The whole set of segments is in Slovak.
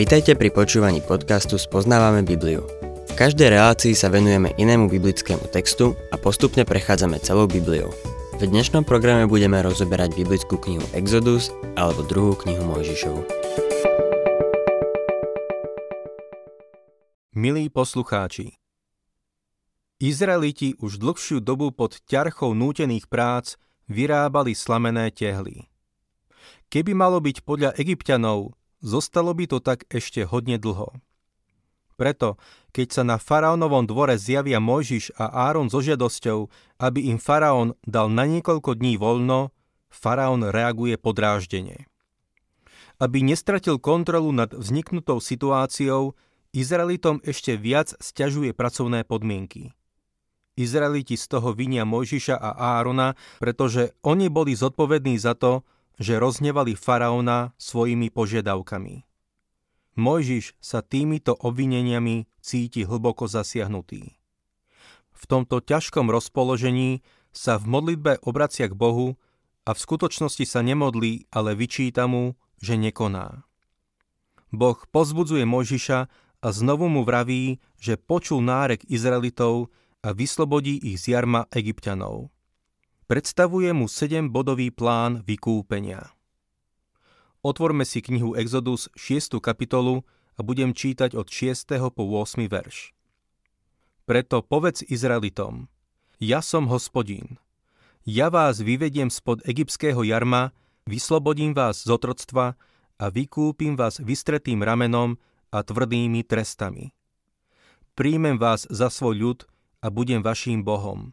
Vitajte pri počúvaní podcastu Spoznávame Bibliu. V každej relácii sa venujeme inému biblickému textu a postupne prechádzame celou Bibliou. V dnešnom programe budeme rozoberať biblickú knihu Exodus alebo druhú knihu Mojžišovu. Milí poslucháči, Izraeliti už dlhšiu dobu pod ťarchou nútených prác vyrábali slamené tehly. Keby malo byť podľa egyptianov, zostalo by to tak ešte hodne dlho. Preto, keď sa na faraónovom dvore zjavia Mojžiš a Áron so žiadosťou, aby im faraón dal na niekoľko dní voľno, faraón reaguje podráždenie. Aby nestratil kontrolu nad vzniknutou situáciou, Izraelitom ešte viac stiažuje pracovné podmienky. Izraeliti z toho vinia Mojžiša a Árona, pretože oni boli zodpovední za to, že roznevali faraóna svojimi požiadavkami. Mojžiš sa týmito obvineniami cíti hlboko zasiahnutý. V tomto ťažkom rozpoložení sa v modlitbe obracia k Bohu a v skutočnosti sa nemodlí, ale vyčíta mu, že nekoná. Boh pozbudzuje Mojžiša a znovu mu vraví, že počul nárek Izraelitov a vyslobodí ich z jarma egyptianov. Predstavuje mu 7-bodový plán vykúpenia. Otvorme si knihu Exodus 6. kapitolu a budem čítať od 6. po 8. verš. Preto povedz Izraelitom, ja som hospodín. Ja vás vyvediem spod egyptského jarma, vyslobodím vás z otroctva a vykúpim vás vystretým ramenom a tvrdými trestami. Príjmem vás za svoj ľud a budem vaším Bohom.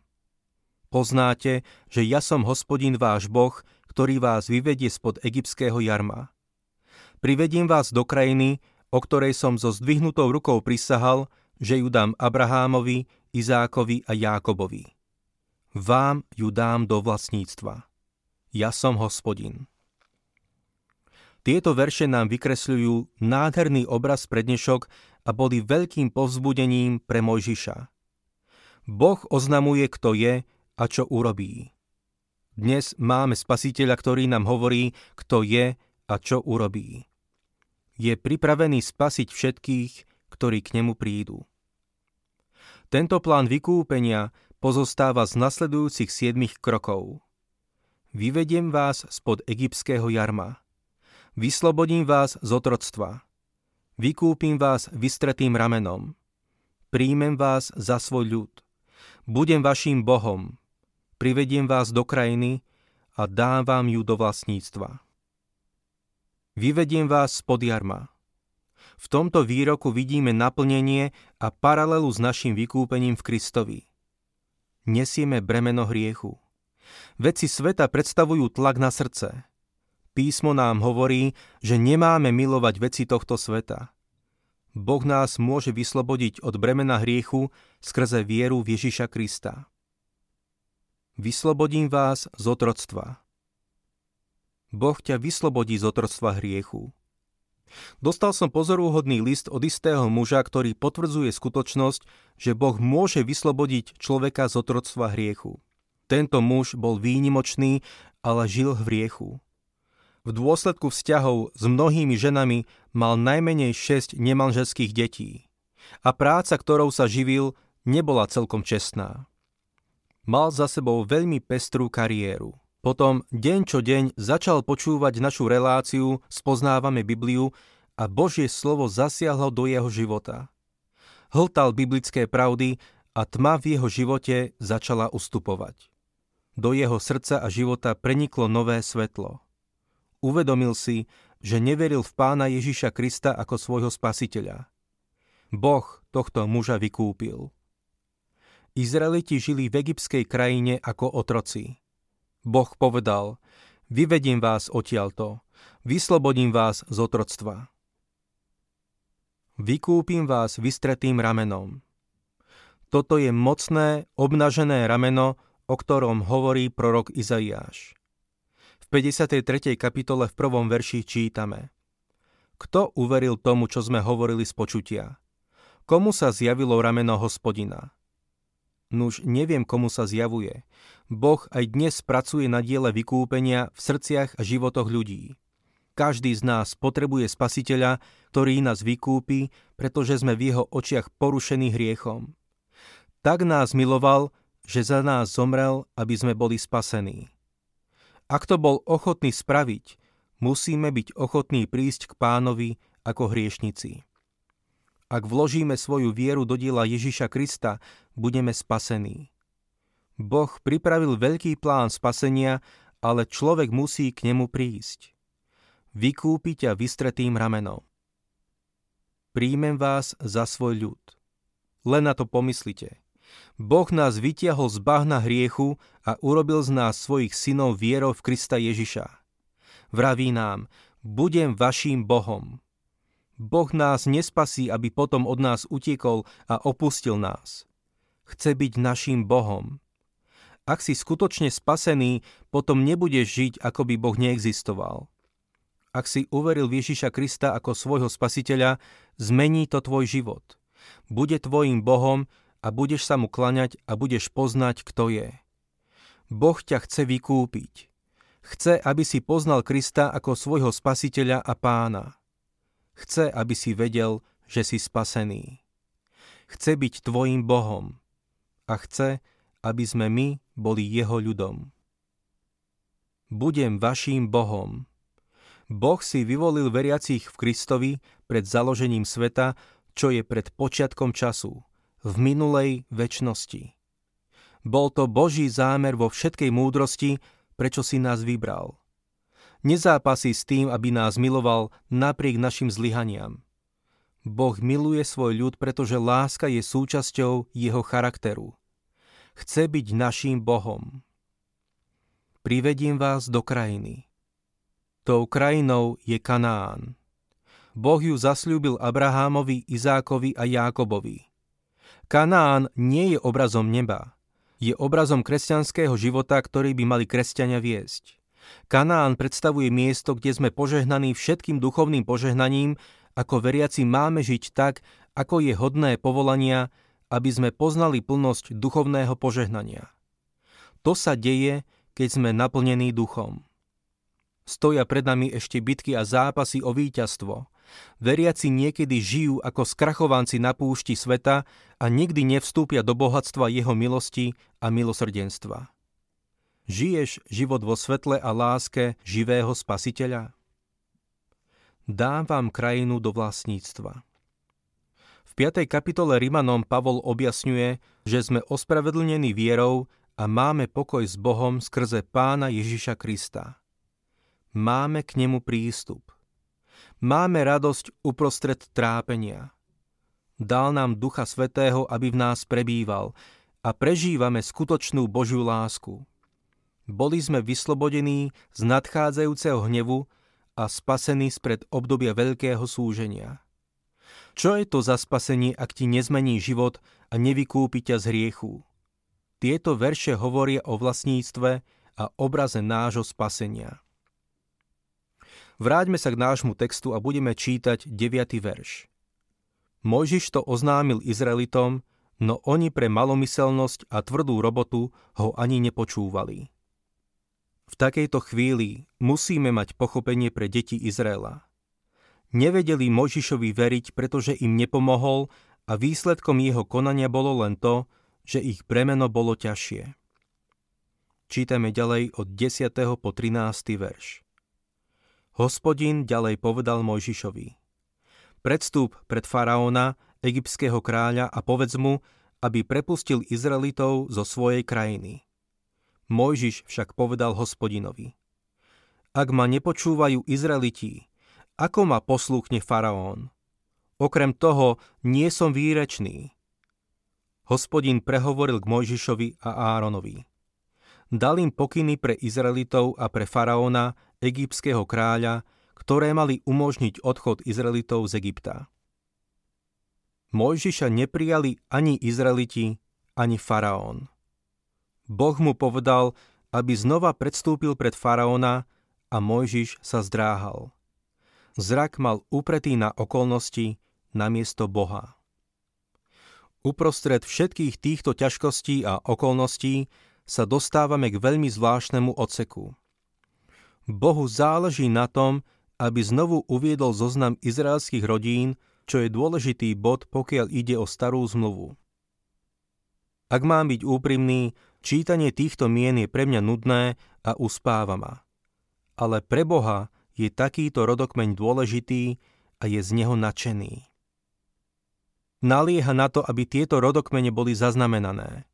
Poznáte, že ja som hospodin váš Boh, ktorý vás vyvedie spod egyptského jarma. Privedím vás do krajiny, o ktorej som so zdvihnutou rukou prisahal, že ju dám Abrahámovi, Izákovi a Jákobovi. Vám ju dám do vlastníctva. Ja som hospodin. Tieto verše nám vykresľujú nádherný obraz pre dnešok a boli veľkým povzbudením pre Mojžiša. Boh oznamuje, kto je a čo urobí. Dnes máme spasiteľa, ktorý nám hovorí, kto je a čo urobí. Je pripravený spasiť všetkých, ktorí k nemu prídu. Tento plán vykúpenia pozostáva z nasledujúcich siedmých krokov. Vyvediem vás spod egyptského jarma. Vyslobodím vás z otroctva. Vykúpim vás vystretým ramenom. Príjmem vás za svoj ľud budem vaším Bohom, privediem vás do krajiny a dám vám ju do vlastníctva. Vyvediem vás spod jarma. V tomto výroku vidíme naplnenie a paralelu s našim vykúpením v Kristovi. Nesieme bremeno hriechu. Veci sveta predstavujú tlak na srdce. Písmo nám hovorí, že nemáme milovať veci tohto sveta – Boh nás môže vyslobodiť od bremena hriechu skrze vieru v Ježiša Krista. Vyslobodím vás z otroctva. Boh ťa vyslobodí z otroctva hriechu. Dostal som pozorúhodný list od istého muža, ktorý potvrdzuje skutočnosť, že Boh môže vyslobodiť človeka z otroctva hriechu. Tento muž bol výnimočný, ale žil v hriechu. V dôsledku vzťahov s mnohými ženami mal najmenej 6 nemanželských detí. A práca, ktorou sa živil, nebola celkom čestná. Mal za sebou veľmi pestrú kariéru. Potom deň čo deň začal počúvať našu reláciu Spoznávame Bibliu a Božie slovo zasiahlo do jeho života. Hltal biblické pravdy a tma v jeho živote začala ustupovať. Do jeho srdca a života preniklo nové svetlo – Uvedomil si, že neveril v pána Ježiša Krista ako svojho spasiteľa. Boh tohto muža vykúpil. Izraeliti žili v egyptskej krajine ako otroci. Boh povedal, vyvedím vás odtiaľto, vyslobodím vás z otroctva. Vykúpim vás vystretým ramenom. Toto je mocné, obnažené rameno, o ktorom hovorí prorok Izaiáš. V 53. kapitole v prvom verši čítame Kto uveril tomu, čo sme hovorili z počutia? Komu sa zjavilo rameno hospodina? Nuž neviem, komu sa zjavuje. Boh aj dnes pracuje na diele vykúpenia v srdciach a životoch ľudí. Každý z nás potrebuje spasiteľa, ktorý nás vykúpi, pretože sme v jeho očiach porušení hriechom. Tak nás miloval, že za nás zomrel, aby sme boli spasení. Ak to bol ochotný spraviť, musíme byť ochotní prísť k pánovi ako hriešnici. Ak vložíme svoju vieru do diela Ježiša Krista, budeme spasení. Boh pripravil veľký plán spasenia, ale človek musí k nemu prísť. Vykúpiť ťa vystretým ramenom. Príjmem vás za svoj ľud. Len na to pomyslite. Boh nás vytiahol z bahna hriechu a urobil z nás svojich synov vierou v Krista Ježiša. Vraví nám, budem vaším Bohom. Boh nás nespasí, aby potom od nás utiekol a opustil nás. Chce byť naším Bohom. Ak si skutočne spasený, potom nebudeš žiť, ako by Boh neexistoval. Ak si uveril Ježiša Krista ako svojho spasiteľa, zmení to tvoj život. Bude tvojim Bohom a budeš sa mu klaňať a budeš poznať, kto je. Boh ťa chce vykúpiť. Chce, aby si poznal Krista ako svojho spasiteľa a pána. Chce, aby si vedel, že si spasený. Chce byť tvojim Bohom a chce, aby sme my boli jeho ľudom. Budem vaším Bohom. Boh si vyvolil veriacich v Kristovi pred založením sveta, čo je pred počiatkom času, v minulej väčšnosti. Bol to Boží zámer vo všetkej múdrosti, prečo si nás vybral – Nezápasí s tým, aby nás miloval napriek našim zlyhaniam. Boh miluje svoj ľud, pretože láska je súčasťou jeho charakteru. Chce byť naším Bohom. Privedím vás do krajiny. Tou krajinou je Kanán. Boh ju zasľúbil Abrahámovi, Izákovi a Jákobovi. Kanán nie je obrazom neba. Je obrazom kresťanského života, ktorý by mali kresťania viesť. Kanán predstavuje miesto, kde sme požehnaní všetkým duchovným požehnaním, ako veriaci máme žiť tak, ako je hodné povolania, aby sme poznali plnosť duchovného požehnania. To sa deje, keď sme naplnení duchom. Stoja pred nami ešte bitky a zápasy o víťazstvo. Veriaci niekedy žijú ako skrachovanci na púšti sveta a nikdy nevstúpia do bohatstva jeho milosti a milosrdenstva. Žiješ život vo svetle a láske živého spasiteľa? Dám vám krajinu do vlastníctva. V 5. kapitole Rimanom Pavol objasňuje, že sme ospravedlnení vierou a máme pokoj s Bohom skrze Pána Ježiša Krista. Máme k nemu prístup. Máme radosť uprostred trápenia. Dal nám Ducha Svetého, aby v nás prebýval a prežívame skutočnú Božiu lásku. Boli sme vyslobodení z nadchádzajúceho hnevu a spasení spred obdobia veľkého súženia. Čo je to za spasenie, ak ti nezmení život a nevykúpi ťa z hriechu? Tieto verše hovoria o vlastníctve a obraze nášho spasenia. Vráťme sa k nášmu textu a budeme čítať 9. verš. Mojžiš to oznámil Izraelitom, no oni pre malomyselnosť a tvrdú robotu ho ani nepočúvali. V takejto chvíli musíme mať pochopenie pre deti Izraela. Nevedeli Mojžišovi veriť, pretože im nepomohol a výsledkom jeho konania bolo len to, že ich bremeno bolo ťažšie. Čítame ďalej od 10. po 13. verš. Hospodin ďalej povedal Mojžišovi. Predstúp pred faraóna, egyptského kráľa a povedz mu, aby prepustil Izraelitov zo svojej krajiny. Mojžiš však povedal hospodinovi. Ak ma nepočúvajú Izraeliti, ako ma poslúchne faraón? Okrem toho, nie som výrečný. Hospodin prehovoril k Mojžišovi a Áronovi. Dal im pokyny pre Izraelitov a pre faraóna, egyptského kráľa, ktoré mali umožniť odchod Izraelitov z Egypta. Mojžiša neprijali ani Izraeliti, ani faraón. Boh mu povedal, aby znova predstúpil pred faraóna a Mojžiš sa zdráhal. Zrak mal upretý na okolnosti namiesto Boha. Uprostred všetkých týchto ťažkostí a okolností sa dostávame k veľmi zvláštnemu oceku. Bohu záleží na tom, aby znovu uviedol zoznam izraelských rodín, čo je dôležitý bod, pokiaľ ide o starú zmluvu. Ak mám byť úprimný, čítanie týchto mien je pre mňa nudné a uspáva ma. Ale pre Boha je takýto rodokmeň dôležitý a je z neho nadšený. Nalieha na to, aby tieto rodokmene boli zaznamenané.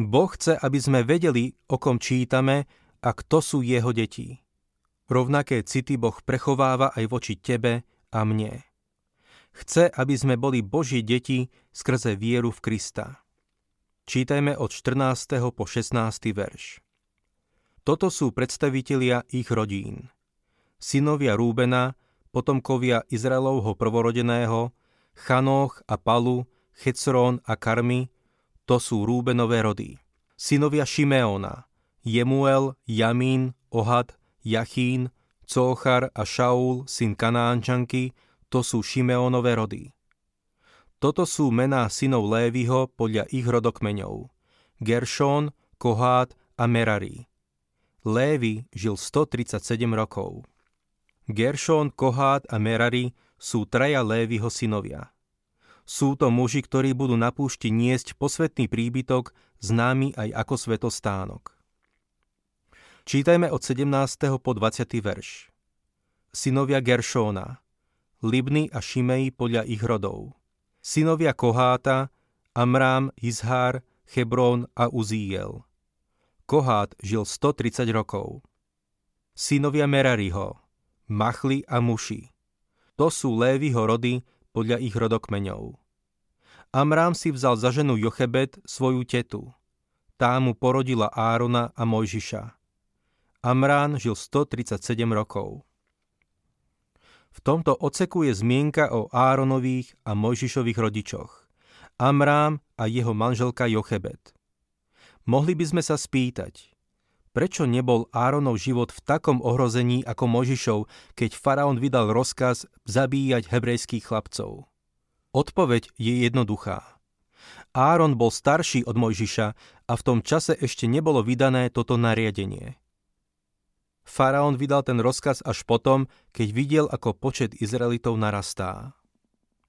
Boh chce, aby sme vedeli, o kom čítame a kto sú jeho deti. Rovnaké city Boh prechováva aj voči tebe a mne. Chce, aby sme boli Božie deti skrze vieru v Krista. Čítajme od 14. po 16. verš. Toto sú predstavitelia ich rodín. Synovia Rúbena, potomkovia Izraelovho prvorodeného, Chanoch a Palu, Checrón a Karmi, to sú Rúbenové rody. Synovia Šimeona, Jemuel, Jamín, Ohad, Jachín, Cochar a Šaul, syn Kanánčanky, to sú Šimeonové rody. Toto sú mená synov Lévyho podľa ich rodokmeňov. Geršón, Kohát a Merari. Lévy žil 137 rokov. Geršón, Kohát a Merari sú traja Lévyho synovia. Sú to muži, ktorí budú na púšti niesť posvetný príbytok, známy aj ako svetostánok. Čítajme od 17. po 20. verš. Synovia Geršóna, Libny a Šimej podľa ich rodov synovia Koháta, Amrám, Izhár, Hebrón a Uzíjel. Kohát žil 130 rokov. Synovia Merariho, Machli a Muši. To sú Lévyho rody podľa ich rodokmeňov. Amrám si vzal za ženu Jochebet svoju tetu. Tá mu porodila Árona a Mojžiša. Amrán žil 137 rokov. V tomto oceku je zmienka o Áronových a Mojžišových rodičoch. Amrám a jeho manželka Jochebet. Mohli by sme sa spýtať, prečo nebol Áronov život v takom ohrození ako Možišov, keď faraón vydal rozkaz zabíjať hebrejských chlapcov? Odpoveď je jednoduchá. Áron bol starší od Mojžiša a v tom čase ešte nebolo vydané toto nariadenie. Faraón vydal ten rozkaz až potom, keď videl, ako počet Izraelitov narastá.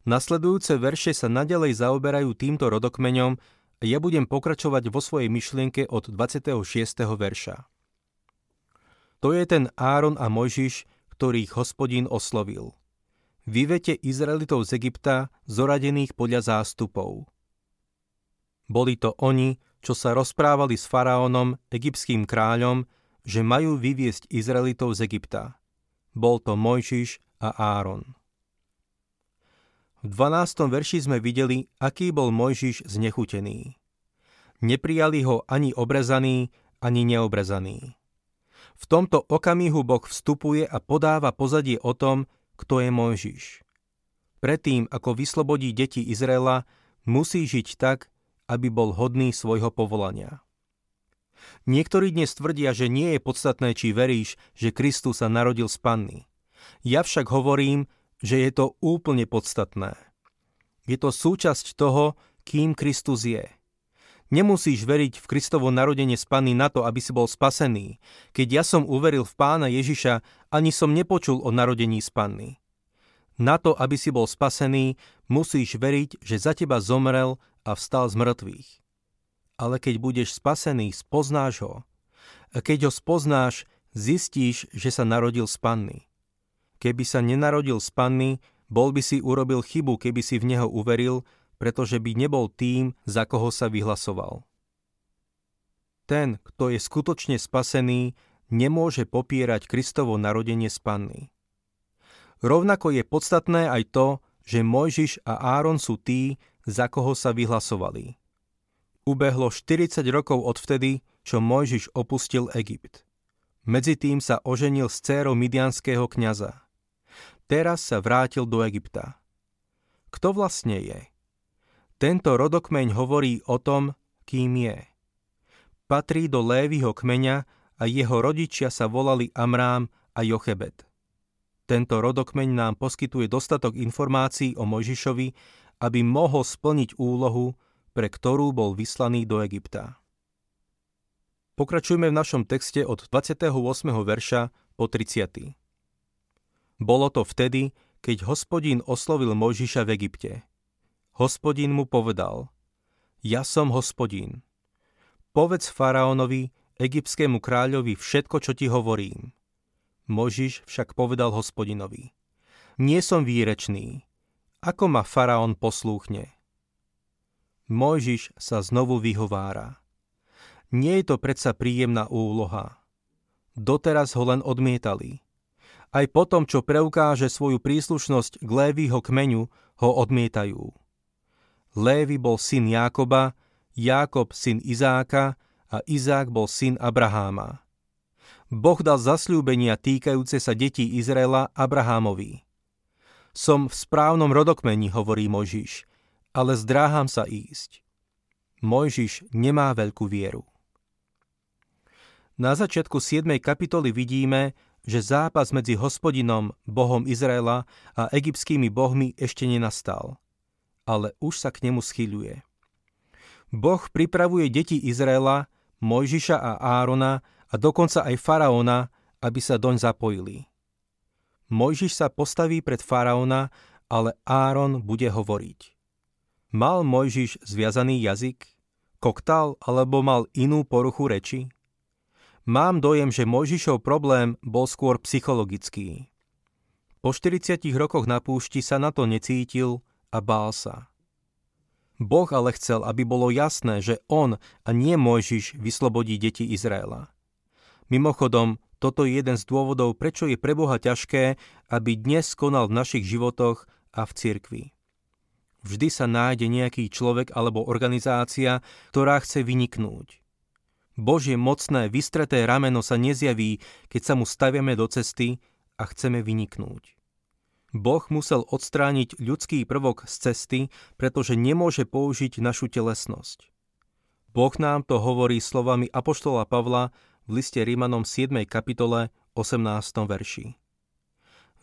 Nasledujúce verše sa nadalej zaoberajú týmto rodokmeňom a ja budem pokračovať vo svojej myšlienke od 26. verša. To je ten Áron a Mojžiš, ktorých hospodín oslovil. Vyvete Izraelitov z Egypta, zoradených podľa zástupov. Boli to oni, čo sa rozprávali s faraónom, egyptským kráľom, že majú vyviesť Izraelitov z Egypta. Bol to Mojžiš a Áron. V 12. verši sme videli, aký bol Mojžiš znechutený. Neprijali ho ani obrezaný, ani neobrezaný. V tomto okamihu Boh vstupuje a podáva pozadie o tom, kto je Mojžiš. Predtým, ako vyslobodí deti Izraela, musí žiť tak, aby bol hodný svojho povolania. Niektorí dnes tvrdia, že nie je podstatné, či veríš, že Kristus sa narodil z panny. Ja však hovorím, že je to úplne podstatné. Je to súčasť toho, kým Kristus je. Nemusíš veriť v Kristovo narodenie z Panny na to, aby si bol spasený. Keď ja som uveril v pána Ježiša, ani som nepočul o narodení z Panny. Na to, aby si bol spasený, musíš veriť, že za teba zomrel a vstal z mŕtvych ale keď budeš spasený, spoznáš ho. Keď ho spoznáš, zistíš, že sa narodil z panny. Keby sa nenarodil z panny, bol by si urobil chybu, keby si v neho uveril, pretože by nebol tým, za koho sa vyhlasoval. Ten, kto je skutočne spasený, nemôže popierať Kristovo narodenie z panny. Rovnako je podstatné aj to, že Mojžiš a Áron sú tí, za koho sa vyhlasovali. Ubehlo 40 rokov od vtedy, čo Mojžiš opustil Egypt. Medzi tým sa oženil s dcérou midianského kniaza. Teraz sa vrátil do Egypta. Kto vlastne je? Tento rodokmeň hovorí o tom, kým je. Patrí do Lévyho kmeňa a jeho rodičia sa volali Amrám a Jochebet. Tento rodokmeň nám poskytuje dostatok informácií o Mojžišovi aby mohol splniť úlohu, pre ktorú bol vyslaný do Egypta. Pokračujme v našom texte od 28. verša po 30. Bolo to vtedy, keď hospodín oslovil Mojžiša v Egypte. Hospodín mu povedal, ja som hospodín. Povedz faraónovi, egyptskému kráľovi všetko, čo ti hovorím. Mojžiš však povedal hospodinovi, nie som výrečný. Ako ma faraón poslúchne? Mojžiš sa znovu vyhovára. Nie je to predsa príjemná úloha. Doteraz ho len odmietali. Aj potom, čo preukáže svoju príslušnosť k Lévyho kmeňu, ho odmietajú. Lévy bol syn Jákoba, Jákob syn Izáka a Izák bol syn Abraháma. Boh dal zasľúbenia týkajúce sa detí Izraela Abrahámovi. Som v správnom rodokmeni, hovorí Mojžiš, ale zdráham sa ísť. Mojžiš nemá veľkú vieru. Na začiatku 7. kapitoly vidíme, že zápas medzi hospodinom, bohom Izraela a egyptskými bohmi ešte nenastal, ale už sa k nemu schyľuje. Boh pripravuje deti Izraela, Mojžiša a Árona a dokonca aj faraóna, aby sa doň zapojili. Mojžiš sa postaví pred faraóna, ale Áron bude hovoriť. Mal Mojžiš zviazaný jazyk? Koktal alebo mal inú poruchu reči? Mám dojem, že Mojžišov problém bol skôr psychologický. Po 40 rokoch na púšti sa na to necítil a bál sa. Boh ale chcel, aby bolo jasné, že on a nie Mojžiš vyslobodí deti Izraela. Mimochodom, toto je jeden z dôvodov, prečo je pre Boha ťažké, aby dnes konal v našich životoch a v cirkvi. Vždy sa nájde nejaký človek alebo organizácia, ktorá chce vyniknúť. Božie mocné, vystreté rameno sa nezjaví, keď sa mu staviame do cesty a chceme vyniknúť. Boh musel odstrániť ľudský prvok z cesty, pretože nemôže použiť našu telesnosť. Boh nám to hovorí slovami Apoštola Pavla v liste Rímanom 7. kapitole 18. verši.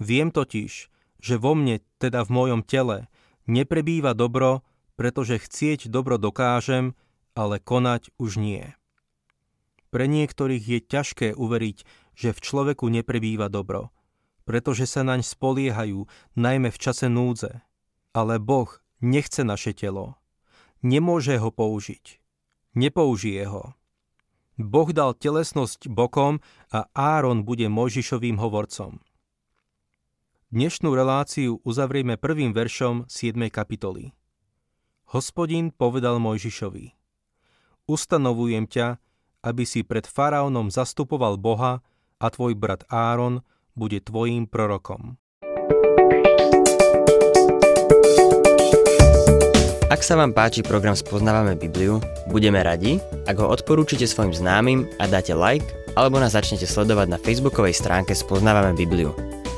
Viem totiž, že vo mne, teda v mojom tele, neprebýva dobro, pretože chcieť dobro dokážem, ale konať už nie. Pre niektorých je ťažké uveriť, že v človeku neprebýva dobro, pretože sa naň spoliehajú, najmä v čase núdze. Ale Boh nechce naše telo. Nemôže ho použiť. Nepoužije ho. Boh dal telesnosť bokom a Áron bude Mojžišovým hovorcom. Dnešnú reláciu uzavrieme prvým veršom 7. kapitoly. Hospodin povedal Mojžišovi Ustanovujem ťa, aby si pred faraónom zastupoval Boha a tvoj brat Áron bude tvojím prorokom. Ak sa vám páči program Spoznávame Bibliu, budeme radi, ak ho odporúčite svojim známym a dáte like, alebo nás začnete sledovať na facebookovej stránke Spoznávame Bibliu.